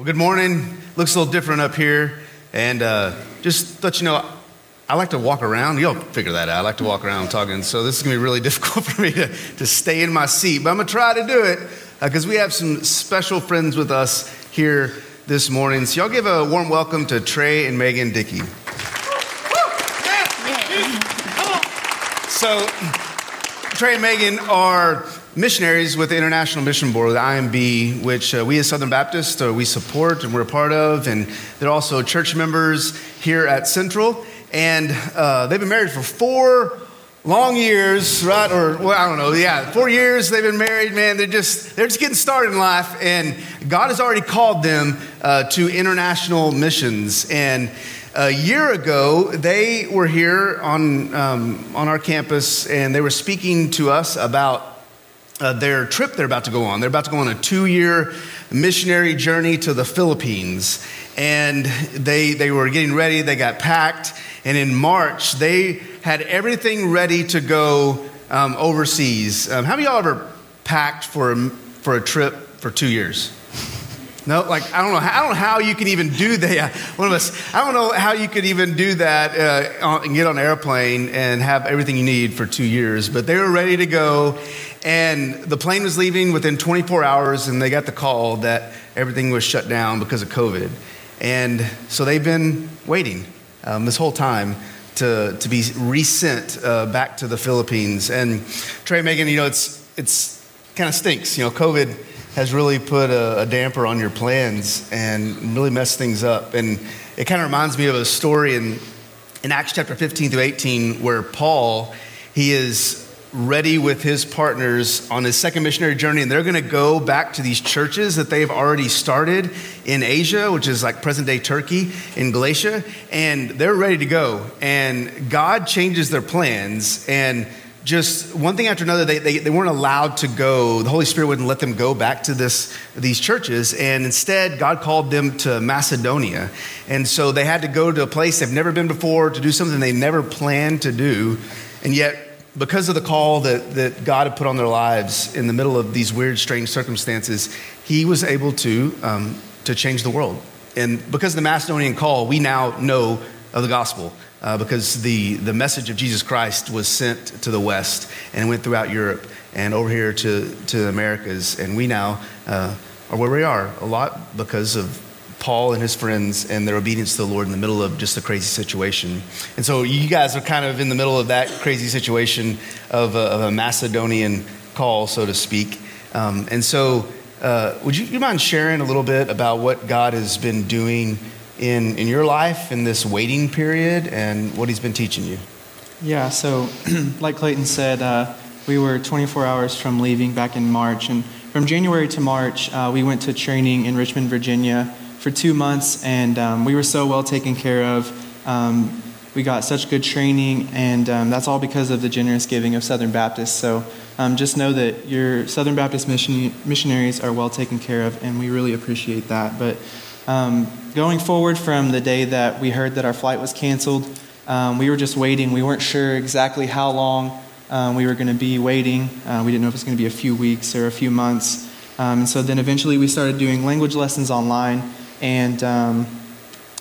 Well, good morning. Looks a little different up here. And uh, just let you know, I like to walk around. You'll figure that out. I like to walk around talking. So this is going to be really difficult for me to, to stay in my seat. But I'm going to try to do it because uh, we have some special friends with us here this morning. So y'all give a warm welcome to Trey and Meghan Dickey. So Trey and Meghan are missionaries with the International Mission Board, the IMB, which uh, we as Southern Baptists uh, we support and we're a part of, and they're also church members here at Central. And uh, they've been married for four long years, right? Or well, I don't know. Yeah, four years they've been married. Man, they're just they're just getting started in life, and God has already called them uh, to international missions and. A year ago, they were here on, um, on our campus and they were speaking to us about uh, their trip they're about to go on. They're about to go on a two year missionary journey to the Philippines. And they, they were getting ready, they got packed. And in March, they had everything ready to go um, overseas. Um, how many of y'all ever packed for a, for a trip for two years? No, like I don't know. I don't know how you can even do that. One of us. I don't know how you could even do that uh, and get on an airplane and have everything you need for two years. But they were ready to go, and the plane was leaving within 24 hours, and they got the call that everything was shut down because of COVID. And so they've been waiting um, this whole time to, to be resent uh, back to the Philippines. And Trey Meghan, you know, it's it's kind of stinks. You know, COVID has really put a, a, damper on your plans and really messed things up. And it kind of reminds me of a story in, in Acts chapter 15 through 18 where Paul, he is ready with his partners on his second missionary journey, and they're going to go back to these churches that they've already started in Asia, which is like present day Turkey, in Galatia, and they're ready to go. And God changes their plans, and just one thing after another, they, they, they, weren't allowed to go. The Holy Spirit wouldn't let them go back to this, these churches. And instead, God called them to Macedonia. And so they had to go to a place they've never been before to do something they never planned to do. And yet, because of the call that, that God had put on their lives in the middle of these weird, strange circumstances, He was able to, um, to change the world. And because of the Macedonian call, we now know of the gospel uh, because the, the message of Jesus Christ was sent to the West and went throughout Europe and over here to, to the Americas. And we now uh, are where we are a lot because of Paul and his friends and their obedience to the Lord in the middle of just a crazy situation. And so you guys are kind of in the middle of that crazy situation of a, of a Macedonian call, so to speak. Um, and so, uh, would you, you mind sharing a little bit about what God has been doing in, in your life in this waiting period and what he's been teaching you? Yeah, so like Clayton said, uh, we were 24 hours from leaving back in March. And from January to March, uh, we went to training in Richmond, Virginia for two months, and um, we were so well taken care of. Um, we got such good training, and um, that's all because of the generous giving of Southern Baptists. So um, just know that your Southern Baptist mission- missionaries are well taken care of, and we really appreciate that. But um, going forward from the day that we heard that our flight was canceled, we were just waiting. We weren't sure exactly how long um, we were going to be waiting. Uh, we didn't know if it was going to be a few weeks or a few months. Um, and so then eventually we started doing language lessons online. And, um,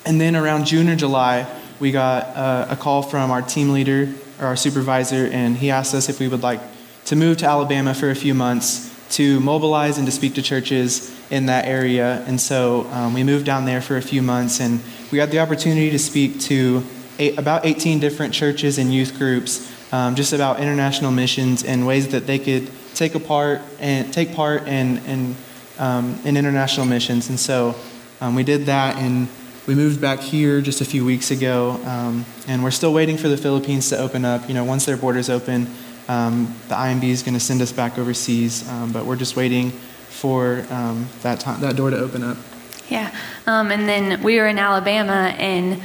and then around June or July, we got uh, a call from our team leader or our supervisor, and he asked us if we would like to move to Alabama for a few months to mobilize and to speak to churches in that area. And so um, we moved down there for a few months, and we had the opportunity to speak to eight, about 18 different churches and youth groups, um, just about international missions and ways that they could take a part and take part in in, um, in international missions. And so um, we did that, and we moved back here just a few weeks ago, um, and we're still waiting for the Philippines to open up. You know, once their borders open. Um, the IMB is going to send us back overseas, um, but we're just waiting for um, that, time, that door to open up. Yeah. Um, and then we were in Alabama, and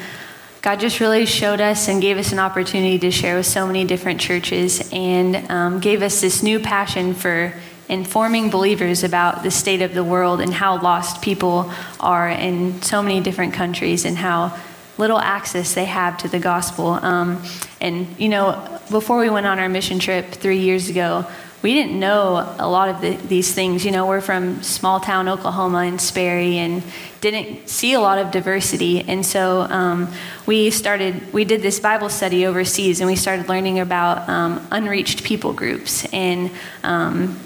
God just really showed us and gave us an opportunity to share with so many different churches and um, gave us this new passion for informing believers about the state of the world and how lost people are in so many different countries and how little access they have to the gospel. Um, and, you know, before we went on our mission trip three years ago, we didn't know a lot of the, these things. You know, we're from small town Oklahoma and Sperry and didn't see a lot of diversity. And so um, we started, we did this Bible study overseas and we started learning about um, unreached people groups. And um,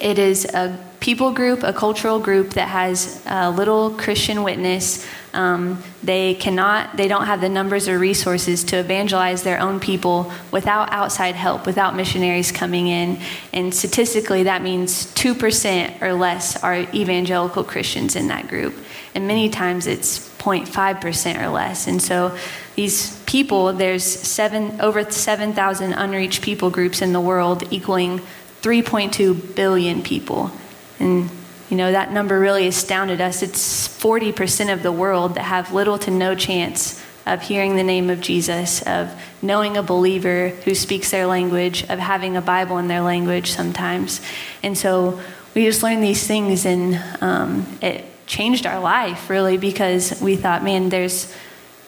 it is a people group, a cultural group that has a little Christian witness. Um, they cannot, they don't have the numbers or resources to evangelize their own people without outside help, without missionaries coming in. And statistically, that means 2% or less are evangelical Christians in that group. And many times it's 0.5% or less. And so these people, there's seven, over 7,000 unreached people groups in the world, equaling 3.2 billion people. And, you know, that number really astounded us. It's 40% of the world that have little to no chance of hearing the name of Jesus, of knowing a believer who speaks their language, of having a Bible in their language sometimes. And so we just learned these things, and um, it changed our life really because we thought, man, there's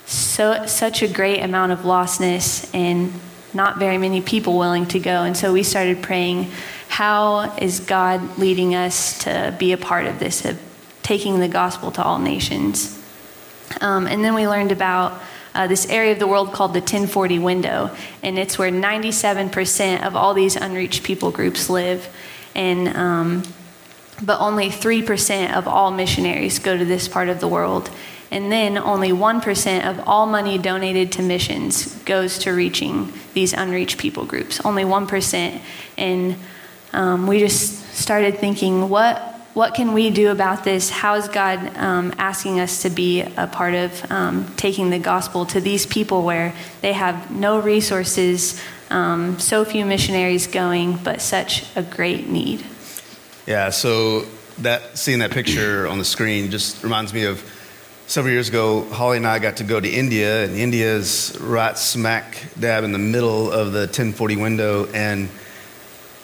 so such a great amount of lostness and not very many people willing to go. And so we started praying how is God leading us to be a part of this, of taking the gospel to all nations? Um, and then we learned about uh, this area of the world called the 1040 window, and it's where 97% of all these unreached people groups live. And um, but only 3% of all missionaries go to this part of the world. And then only 1% of all money donated to missions goes to reaching these unreached people groups. Only 1%. And um, we just started thinking, what what can we do about this? How is God um, asking us to be a part of um, taking the gospel to these people where they have no resources, um, so few missionaries going, but such a great need? Yeah, so that seeing that picture on the screen just reminds me of several years ago. Holly and I got to go to India, and India is right smack dab in the middle of the 1040 window, and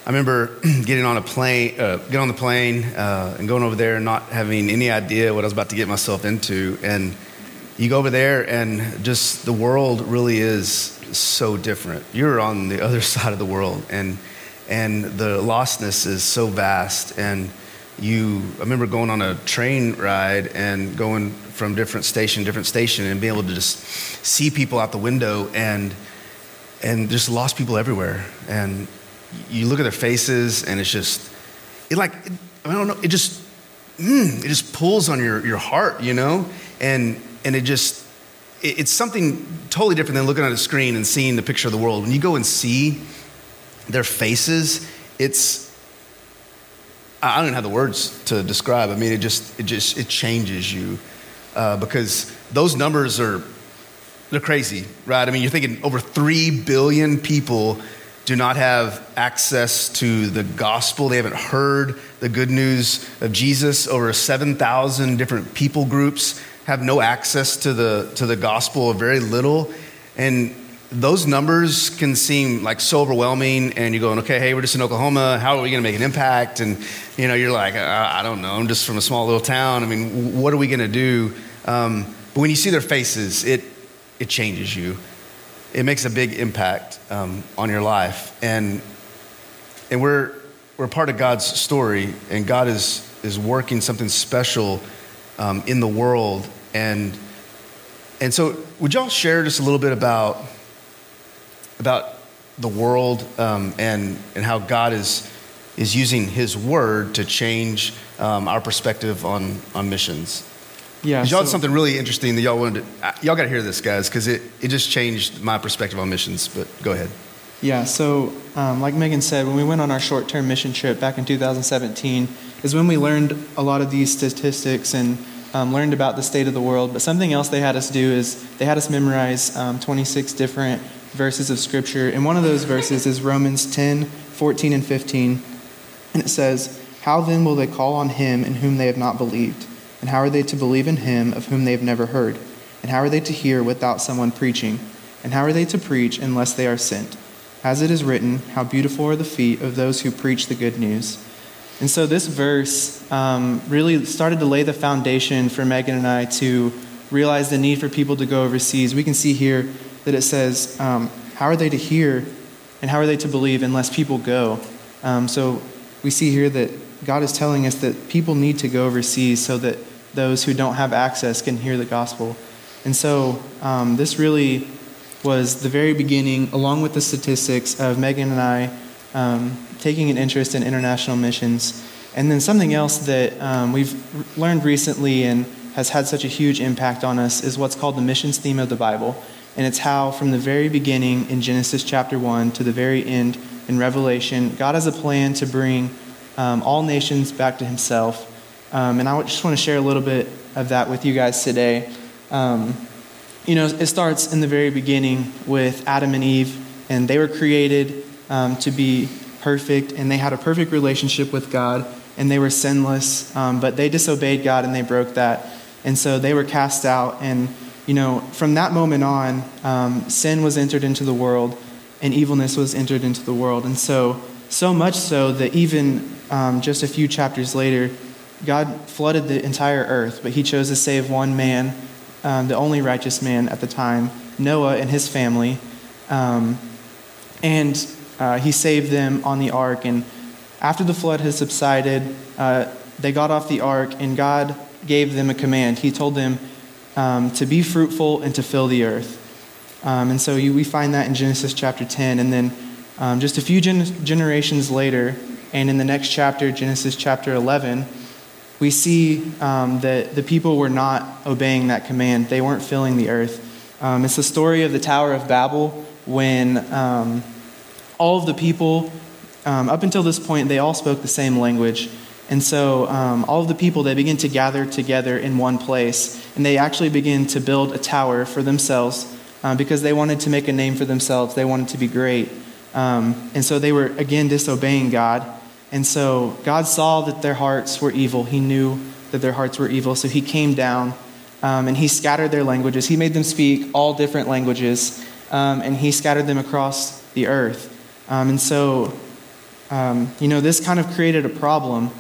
I remember getting on a plane, uh, getting on the plane, uh, and going over there and not having any idea what I was about to get myself into. And you go over there, and just the world really is so different. You're on the other side of the world, and and the lostness is so vast. And you, I remember going on a train ride and going from different station, different station, and being able to just see people out the window and and just lost people everywhere. And you look at their faces and it's just, it like, I don't know, it just, mm, it just pulls on your, your heart, you know? And, and it just, it, it's something totally different than looking at a screen and seeing the picture of the world. When you go and see their faces, it's, I don't even have the words to describe. I mean, it just, it just, it changes you uh, because those numbers are, they're crazy, right? I mean, you're thinking over 3 billion people do not have access to the gospel. They haven't heard the good news of Jesus. Over 7,000 different people groups have no access to the, to the gospel, or very little. And those numbers can seem like so overwhelming, and you're going, okay, hey, we're just in Oklahoma. How are we going to make an impact? And you know, you're like, I, I don't know. I'm just from a small little town. I mean, what are we going to do? Um, but when you see their faces, it it changes you it makes a big impact um, on your life. And, and we're, we're part of God's story, and God is, is working something special um, in the world. And, and so, would y'all share just a little bit about, about the world um, and, and how God is, is using His word to change um, our perspective on, on missions? Yeah. Y'all so, had something really interesting that y'all wanted to, uh, y'all got to hear this, guys, because it, it just changed my perspective on missions. But go ahead. Yeah, so um, like Meghan said, when we went on our short term mission trip back in 2017, is when we learned a lot of these statistics and um, learned about the state of the world. But something else they had us do is they had us memorize um, 26 different verses of Scripture. And one of those verses is Romans 10, 14, and 15. And it says, How then will they call on him in whom they have not believed? And how are they to believe in him of whom they have never heard? And how are they to hear without someone preaching? And how are they to preach unless they are sent? As it is written, How beautiful are the feet of those who preach the good news. And so this verse um, really started to lay the foundation for Meghan and I to realize the need for people to go overseas. We can see here that it says, um, How are they to hear and how are they to believe unless people go? Um, so we see here that God is telling us that people need to go overseas so that those who don't have access can hear the gospel. And so um, this really was the very beginning, along with the statistics of Meghan and I um, taking an interest in international missions. And then something else that um, we've learned recently and has had such a huge impact on us is what's called the missions theme of the Bible. And it's how, from the very beginning in Genesis chapter 1 to the very end in Revelation, God has a plan to bring um, all nations back to Himself. Um, and I just want to share a little bit of that with you guys today. Um, you know, it starts in the very beginning with Adam and Eve, and they were created um, to be perfect, and they had a perfect relationship with God, and they were sinless, um, but they disobeyed God and they broke that. And so they were cast out. And, you know, from that moment on, um, sin was entered into the world, and evilness was entered into the world. And so, so much so that even um, just a few chapters later, God flooded the entire earth, but he chose to save one man um, the only righteous man at the time, Noah and his family. Um, and uh, he saved them on the ark. And after the flood had subsided, uh, they got off the ark, and God gave them a command. He told them um, to be fruitful and to fill the earth. Um, and so you, we find that in Genesis chapter 10. And then um, just a few gen- generations later, and in the next chapter, Genesis chapter 11, we see um, that the people were not obeying that command. They weren't filling the earth. Um, it's the story of the Tower of Babel when um, all of the people, up until this point, they all spoke the same language. And so um, all of the people, they begin to gather together in one place. And they actually begin to build a tower for themselves uh, because they wanted to make a name for themselves. They wanted to be great. Um, and so they were, again, disobeying God. And so God saw that their hearts were evil. He knew that their hearts were evil. So he came down um, and he scattered their languages. He made them speak all different languages um, and he scattered them across the earth. Um, and so, um, you know, this kind of created a problem.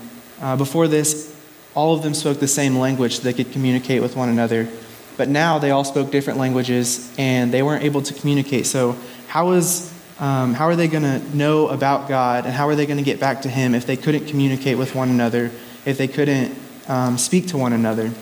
Uh, before this, all of them spoke the same language so they could communicate with one another. But now they all spoke different languages and they weren't able to communicate. So, how is um, how are they going to know about God and how are they going to get back to Him if they couldn't communicate with one another, if they couldn't um, speak to one another?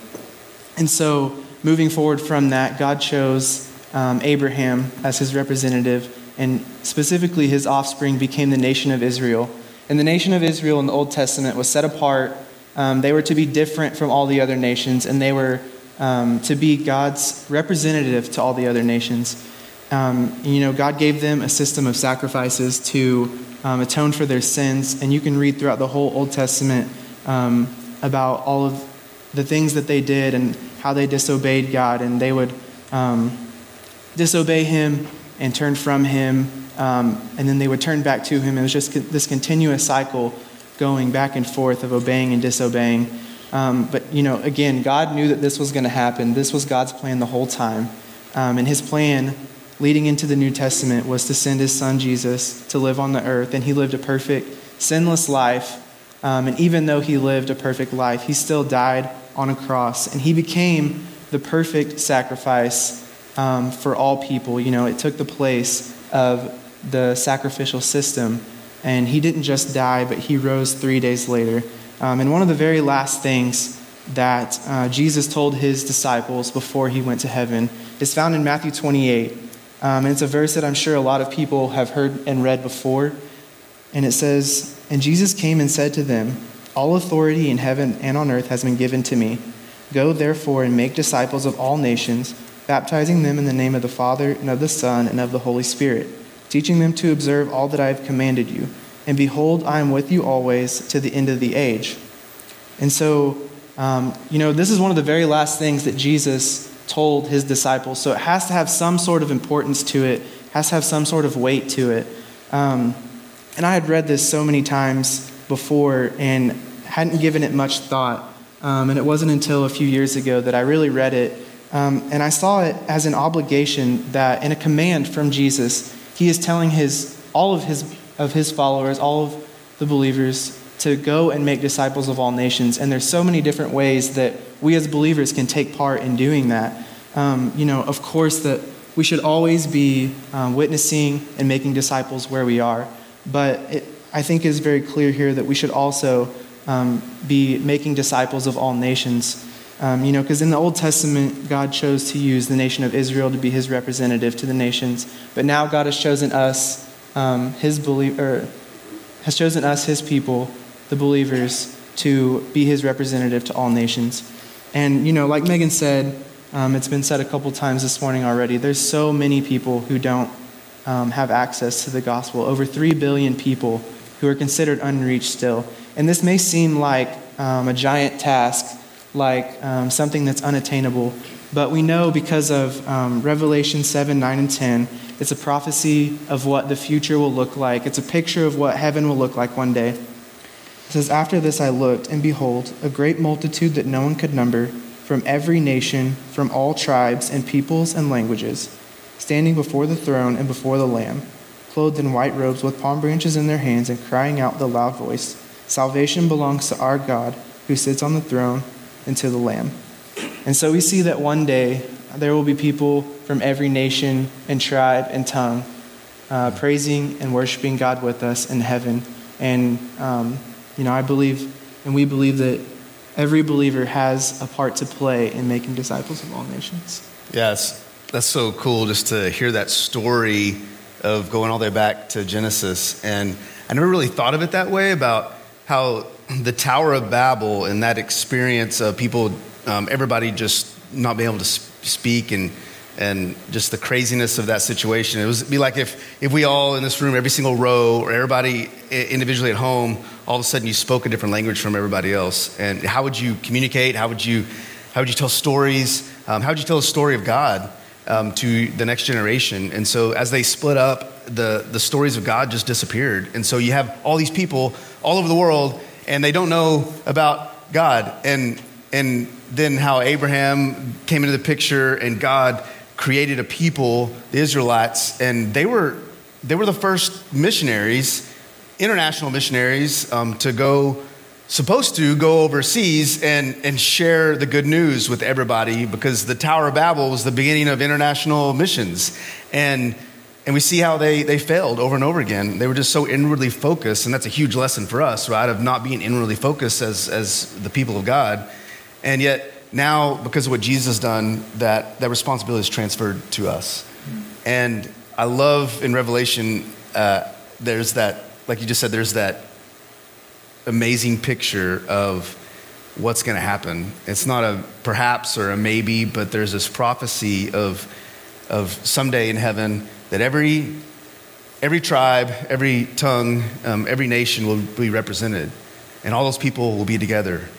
And so, moving forward from that, God chose um, Abraham as his representative, and specifically his offspring became the nation of Israel. And the nation of Israel in the Old Testament was set apart. Um, they were to be different from all the other nations, and they were um, to be God's representative to all the other nations. Um, you know, God gave them a system of sacrifices to um, atone for their sins, and you can read throughout the whole Old Testament um, about all of the things that they did and how they disobeyed God, and they would um, disobey Him and turn from Him, um, and then they would turn back to Him. It was just this continuous cycle going back and forth of obeying and disobeying. Um, but, you know, again, God knew that this was going to happen. This was God's plan the whole time. and His plan leading into the New Testament was to send his son Jesus to live on the earth, and he lived a perfect, sinless life. Um, and even though he lived a perfect life, he still died on a cross, and he became the perfect sacrifice um, for all people. You know, it took the place of the sacrificial system, and he didn't just die, but he rose three days later. Um, and one of the very last things that uh, Jesus told his disciples before he went to heaven is found in Matthew 28. Um, and it's a verse that I'm sure a lot of people have heard and read before. And it says, And Jesus came and said to them, All authority in heaven and on earth has been given to me. Go therefore and make disciples of all nations, baptizing them in the name of the Father and of the Son and of the Holy Spirit, teaching them to observe all that I have commanded you. And behold, I am with you always to the end of the age. And so, um, you know, this is one of the very last things that Jesus told his disciples. So it has to have some sort of importance to it, has to have some sort of weight to it. Um, and I had read this so many times before and hadn't given it much thought. Um, and it wasn't until a few years ago that I really read it. Um, and I saw it as an obligation that, in a command from Jesus, he is telling his, all of his, of his followers, all of the believers, to go and make disciples of all nations. And there's so many different ways that we as believers can take part in doing that. Um, you know, of course, that we should always be um, witnessing and making disciples where we are. But it, I think is very clear here that we should also um, be making disciples of all nations. Um, you know, because in the Old Testament, God chose to use the nation of Israel to be his representative to the nations. But now God has chosen us, um, his believer, has chosen us, his people, the believers, to be his representative to all nations. And, you know, like Meghan said, um, it's been said a couple times this morning already, there's so many people who don't um, have access to the gospel. Over 3 billion people who are considered unreached still. And this may seem like um, a giant task, like um, something that's unattainable, but we know because of um, Revelation 7, 9, and 10, it's a prophecy of what the future will look like. It's a picture of what heaven will look like one day. It says, After this I looked, and behold, a great multitude that no one could number, from every nation, from all tribes and peoples and languages, standing before the throne and before the Lamb, clothed in white robes with palm branches in their hands, and crying out with a loud voice, Salvation belongs to our God who sits on the throne and to the Lamb. And so we see that one day there will be people from every nation and tribe and tongue uh, praising and worshiping God with us in heaven. And, um, you know, I believe and we believe that every believer has a part to play in making disciples of all nations. Yes, that's so cool just to hear that story of going all the way back to Genesis. And I never really thought of it that way about how the Tower of Babel and that experience of people, um, everybody just not being able to speak and and just the craziness of that situation. It would be like if, if we all in this room, every single row, or everybody individually at home, all of a sudden you spoke a different language from everybody else. And how would you communicate? How would you, how would you tell stories? Um, how would you tell a story of God um, to the next generation? And so as they split up, the, the stories of God just disappeared. And so you have all these people all over the world, and they don't know about God. And, and then how Abraham came into the picture and God created a people, the Israelites, and they were, they were the first missionaries, international missionaries, um, to go, supposed to go overseas and, and share the good news with everybody because the Tower of Babel was the beginning of international missions. And, and we see how they, they failed over and over again. They were just so inwardly focused, and that's a huge lesson for us, right? Of not being inwardly focused as, as the people of God. And yet, now, because of what Jesus has done, that, that responsibility is transferred to us. And I love in Revelation, uh, there's that, like you just said, there's that amazing picture of what's going to happen. It's not a perhaps or a maybe, but there's this prophecy of, of someday in heaven that every, every tribe, every tongue, um, every nation will be represented. And all those people will be together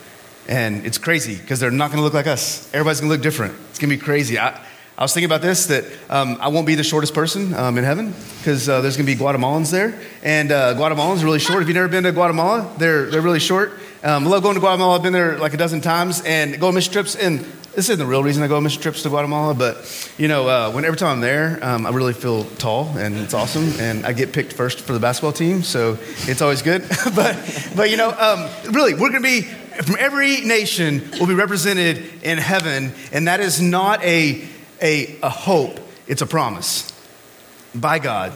and it's crazy because they're not going to look like us. Everybody's going to look different. It's going to be crazy. I, I was thinking about this that um, I won't be the shortest person um, in heaven because uh, there's going to be Guatemalans there. And uh, Guatemalans are really short. If you've never been to Guatemala, they're, they're really short. Um, I love going to Guatemala. I've been there like a dozen times and go on mission trips. And this isn't the real reason I go on mission trips to Guatemala, but you know, uh, when every time I'm there, um, I really feel tall and it's awesome. And I get picked first for the basketball team, so it's always good. but, but you know, um, really, we're to be from every nation will be represented in heaven, and that is not a, a, a hope, it's a promise by God.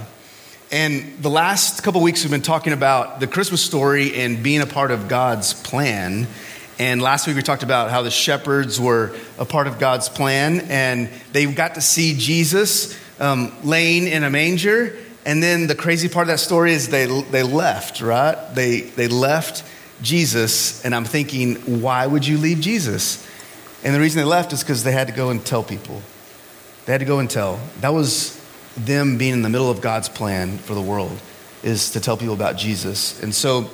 And the last couple weeks, we've been talking about the Christmas story and being a part of God's plan. And last week, we talked about how the shepherds were a part of God's plan, and they got to see Jesus um, laying in a manger. And then the crazy part of that story is they, they left, right? They, they left Jesus, and I'm thinking, why would you leave Jesus? And the reason they left is because they had to go and tell people. They had to go and tell. That was them being in the middle of God's plan for the world, is to tell people about Jesus. And so,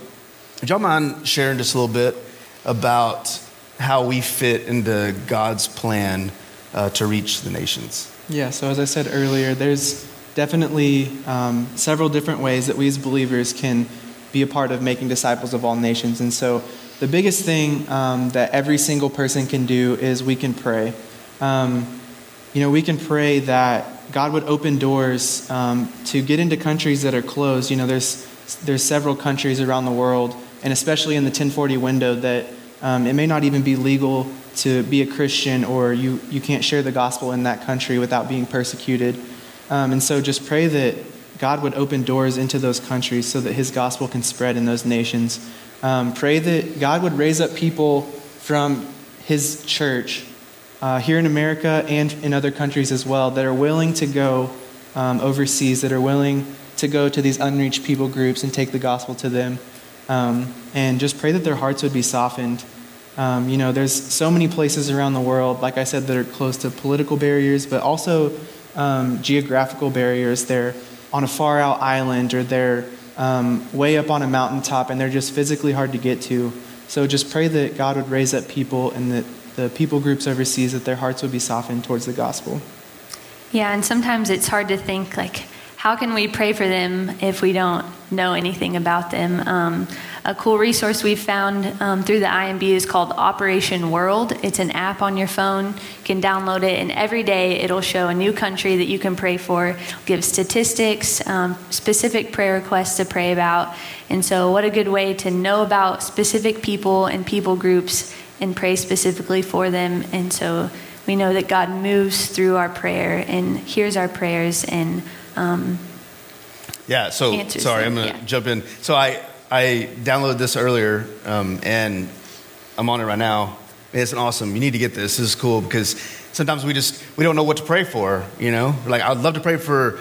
would y'all mind sharing just a little bit about how we fit into God's plan uh, to reach the nations? Yeah, so as I said earlier, there's definitely um, several different ways that we as believers can be a part of making disciples of all nations. And so, the biggest thing um, that every single person can do is we can pray. Um, you know, we can pray that God would open doors um, to get into countries that are closed. You know, there's there's several countries around the world, and especially in the 1040 window, that um, it may not even be legal to be a Christian, or you you can't share the gospel in that country without being persecuted. Um, and so, just pray that God would open doors into those countries so that his gospel can spread in those nations. Um, pray that God would raise up people from his church uh, here in America and in other countries as well that are willing to go um, overseas, that are willing to go to these unreached people groups and take the gospel to them. Um, and just pray that their hearts would be softened. Um, you know, there's so many places around the world, like I said, that are close to political barriers, but also um, geographical barriers. They're on a far out island or they're um, way up on a mountaintop and they're just physically hard to get to. So just pray that God would raise up people and that the people groups overseas, that their hearts would be softened towards the gospel. Yeah, and sometimes it's hard to think, like, how can we pray for them if we don't know anything about them? Um, a cool resource we've found um, through the IMB is called Operation World. It's an app on your phone. You can download it, and every day it'll show a new country that you can pray for, give statistics, um, specific prayer requests to pray about. And so, what a good way to know about specific people and people groups and pray specifically for them. And so, we know that God moves through our prayer and hears our prayers and um, yeah. So sorry. I'm gonna yeah. jump in. So I I downloaded this earlier um, and I'm on it right now. It's an awesome. You need to get this. This is cool because sometimes we just we don't know what to pray for. You know, like I'd love to pray for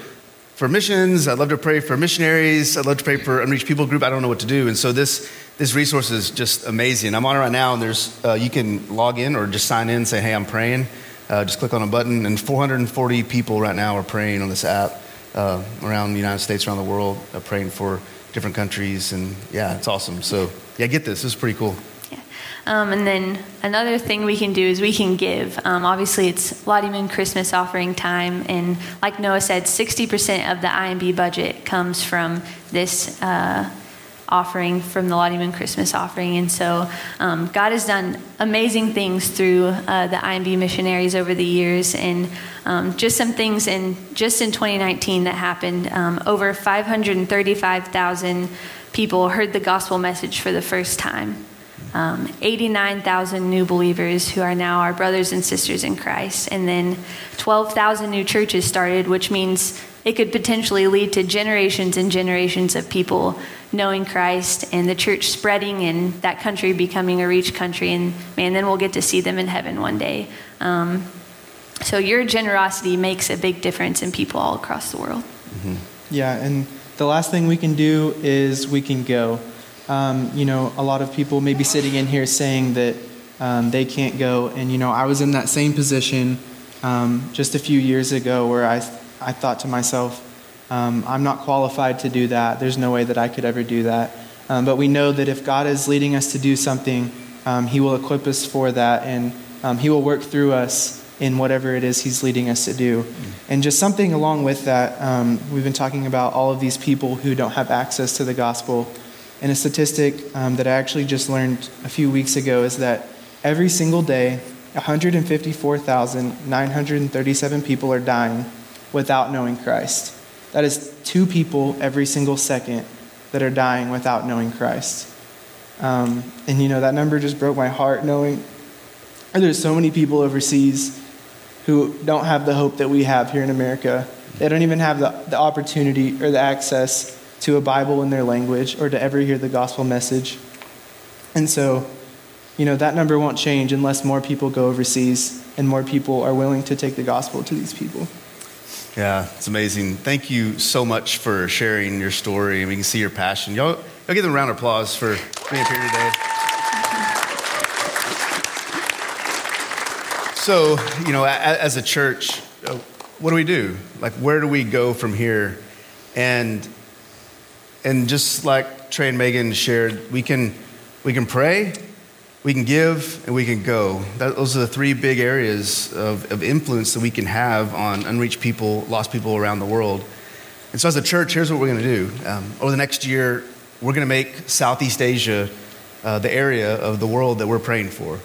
for missions. I'd love to pray for missionaries. I'd love to pray for unreached people group. I don't know what to do. And so this this resource is just amazing. I'm on it right now, and there's uh, you can log in or just sign in and say, "Hey, I'm praying." Uh, just click on a button, and 440 people right now are praying on this app uh, around the United States, around the world, uh, praying for different countries. And yeah, it's awesome. So yeah, get this. This is pretty cool. Yeah. Um, and then another thing we can do is we can give. Um, obviously, it's Lottie Moon Christmas offering time, and like Noah said, 60% of the IMB budget comes from this uh, offering from the Lottie Moon Christmas offering. And so um, God has done amazing things through uh, the IMB missionaries over the years. And um, just some things in just in 2019 that happened. Um, over 535,000 people heard the gospel message for the first time. Um, 89,000 new believers who are now our brothers and sisters in Christ. And then 12,000 new churches started, which means it could potentially lead to generations and generations of people knowing Christ and the church spreading and that country becoming a reach country. And man, then we'll get to see them in heaven one day. Um, so your generosity makes a big difference in people all across the world. Mm-hmm. Yeah, and the last thing we can do is we can go. Um, you know, a lot of people may be sitting in here saying that um, they can't go. And, you know, I was in that same position um, just a few years ago where I, I thought to myself, um, I'm not qualified to do that. There's no way that I could ever do that. Um, but we know that if God is leading us to do something, um, He will equip us for that and He will work through us in whatever it is He's leading us to do. And just something along with that, um, we've been talking about all of these people who don't have access to the gospel. And a statistic um, that I actually just learned a few weeks ago is that every single day, 154,937 people are dying without knowing Christ. That is two people every single second that are dying without knowing Christ. Um, and you know, that number just broke my heart knowing there's so many people overseas who don't have the hope that we have here in America. They don't even have the, the opportunity or the access to a Bible in their language or to ever hear the gospel message. And so, you know, that number won't change unless more people go overseas and more people are willing to take the gospel to these people. Yeah, it's amazing. Thank you so much for sharing your story. We can see your passion. Y'all, y'all give them a round of applause for being here today. So, you know, as a church, uh, what do we do? Like, where do we go from here? And and just like Trey and Meghan shared, we can we can pray, we can give, and we can go. That, those are the three big areas of, of influence that we can have on unreached people, lost people around the world. And so, as a church, here's what we're going to do. Um, over the next year, we're going to make Southeast Asia uh, the area of the world that we're praying for.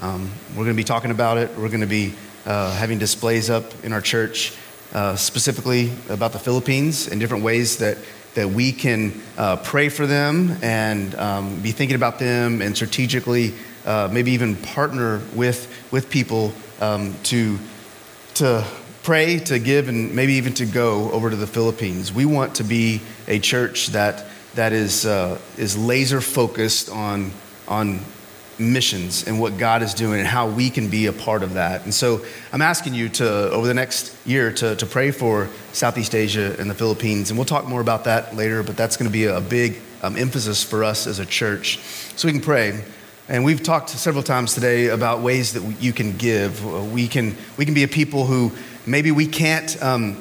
Um, we're going to be talking about it. We're going to be uh, having displays up in our church uh, specifically about the Philippines and different ways that, that we can uh, pray for them and um, be thinking about them and strategically uh, maybe even partner with, with people um, to, to pray to give and maybe even to go over to the Philippines. We want to be a church that that is uh, is laser focused on on missions and what God is doing and how we can be a part of that. And so I'm asking you to over the next year to to pray for Southeast Asia and the Philippines, and we'll talk more about that later. But that's going to be a big um, emphasis for us as a church, so we can pray. And we've talked several times today about ways that you can give. We can, we can be a people who maybe we can't um,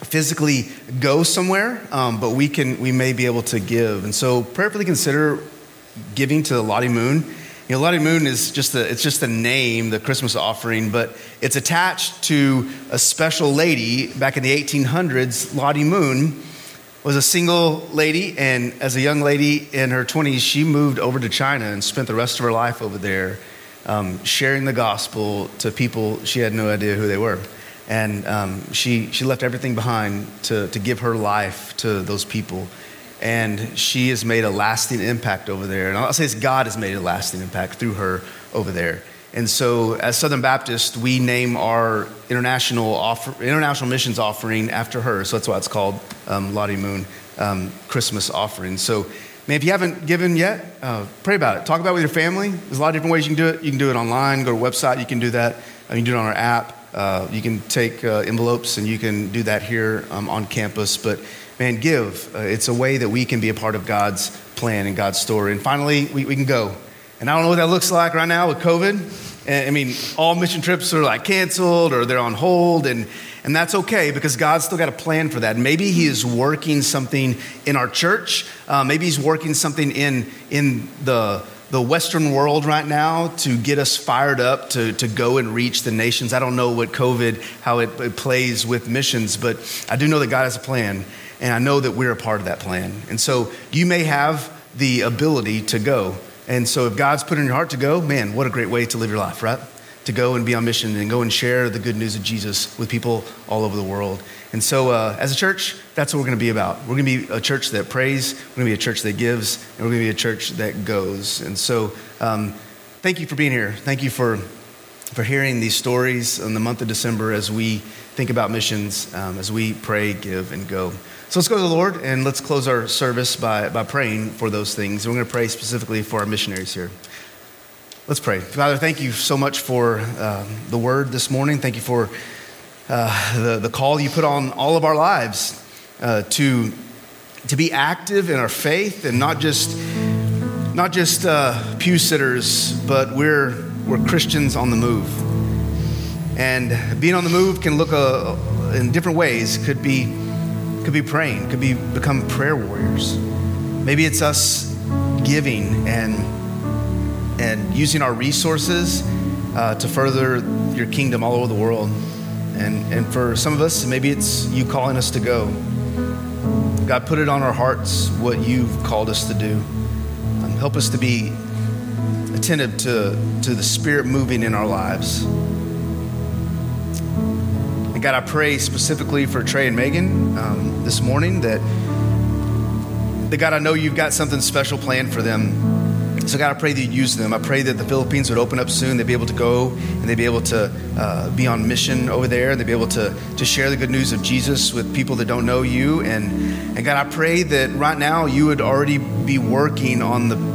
physically go somewhere, um, but we, can, we may be able to give. And so prayerfully consider giving to Lottie Moon. You know, Lottie Moon is just a, it's just a name, the Christmas offering, but it's attached to a special lady back in the 1800s, Lottie Moon was a single lady, and as a young lady in her 20s, she moved over to China and spent the rest of her life over there um, sharing the gospel to people she had no idea who they were. And um, she, she left everything behind to, to give her life to those people. And she has made a lasting impact over there. And I'll say it's God has made a lasting impact through her over there. And so, as Southern Baptist, we name our international, offer, international missions offering after her. So that's why it's called um, Lottie Moon um, Christmas offering. So, man, if you haven't given yet, uh, pray about it. Talk about it with your family. There's a lot of different ways you can do it. You can do it online, go to a website, you can do that. Uh, you can do it on our app. Uh, you can take uh, envelopes and you can do that here um, on campus. But man, give. Uh, it's a way that we can be a part of God's plan and God's story. And finally, we, we can go. And I don't know what that looks like right now with COVID. I mean, all mission trips are like canceled or they're on hold, and, and that's okay because God's still got a plan for that. Maybe He is working something in our church. Uh, maybe He's working something in, in the, the Western world right now to get us fired up to, to go and reach the nations. I don't know what COVID, how it, it plays with missions, but I do know that God has a plan, and I know that we're a part of that plan. And so you may have the ability to go. And so if God's put in your heart to go, man, what a great way to live your life, right? To go and be on mission and go and share the good news of Jesus with people all over the world. And so, uh, as a church, that's what we're going to be about. We're going to be a church that prays, we're going to be a church that gives, and we're going to be a church that goes. And so, um, thank you for being here. Thank you for, for hearing these stories in the month of December as we think about missions, um, as we pray, give, and go. So let's go to the Lord and let's close our service by, by praying for those things. we're going to pray specifically for our missionaries here. Let's pray. Father, thank you so much for uh, the word this morning. Thank you for uh, the, the call you put on all of our lives uh, to, to be active in our faith and not just, not just uh, pew sitters, but we're, we're Christians on the move. And being on the move can look uh, in different ways. Could be could be praying, could be become prayer warriors. Maybe it's us giving and and using our resources uh, to further your kingdom all over the world. And and for some of us, maybe it's you calling us to go. God, put it on our hearts what you've called us to do. Um, help us to be attentive to, to the Spirit moving in our lives. And God, I pray specifically for Trey and Meghan um, this morning that, that, God, I know you've got something special planned for them. So, God, I pray that you use them. I pray that the Philippines would open up soon. They'd be able to go and they'd be able to uh, be on mission over there. They'd be able to, to share the good news of Jesus with people that don't know you. And, and God, I pray that right now you would already be working on the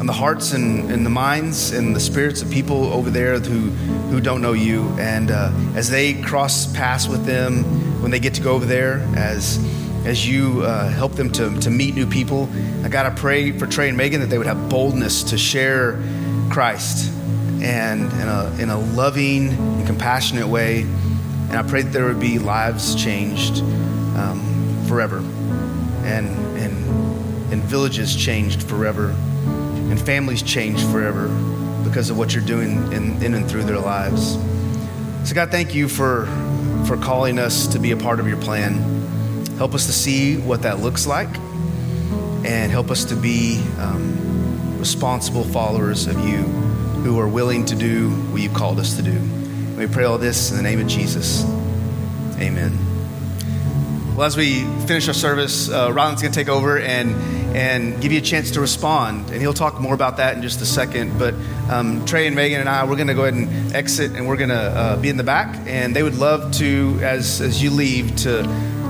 on the hearts and, and, the minds and the spirits of people over there who, who don't know you. And uh, as they cross paths with them, when they get to go over there, as, as you uh, help them to, to meet new people, I got to pray for Trey and Meghan that they would have boldness to share Christ and in a, in a loving and compassionate way. And I pray that there would be lives changed um, forever and, and, and villages changed forever and families changed forever because of what you're doing in, in and through their lives. So, God, thank you for, for calling us to be a part of your plan. Help us to see what that looks like and help us to be um, responsible followers of you who are willing to do what you called us to do. We pray all this in the name of Jesus. Amen. Well, as we finish our service, uh, going to take over and and give you a chance to respond, and he'll talk more about that in just a second. But um, Trey and Meghan and I, we're going to go ahead and exit, and we're going to uh, be in the back, and they would love to, as as you leave, to.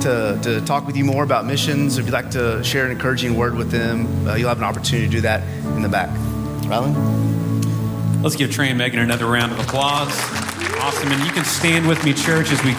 To, to talk with you more about missions. If you'd like to share an encouraging word with them, uh, you'll have an opportunity to do that in the back. Ryland? Let's give Trey and Meghan another round of applause. Awesome. And you can stand with me, church, as we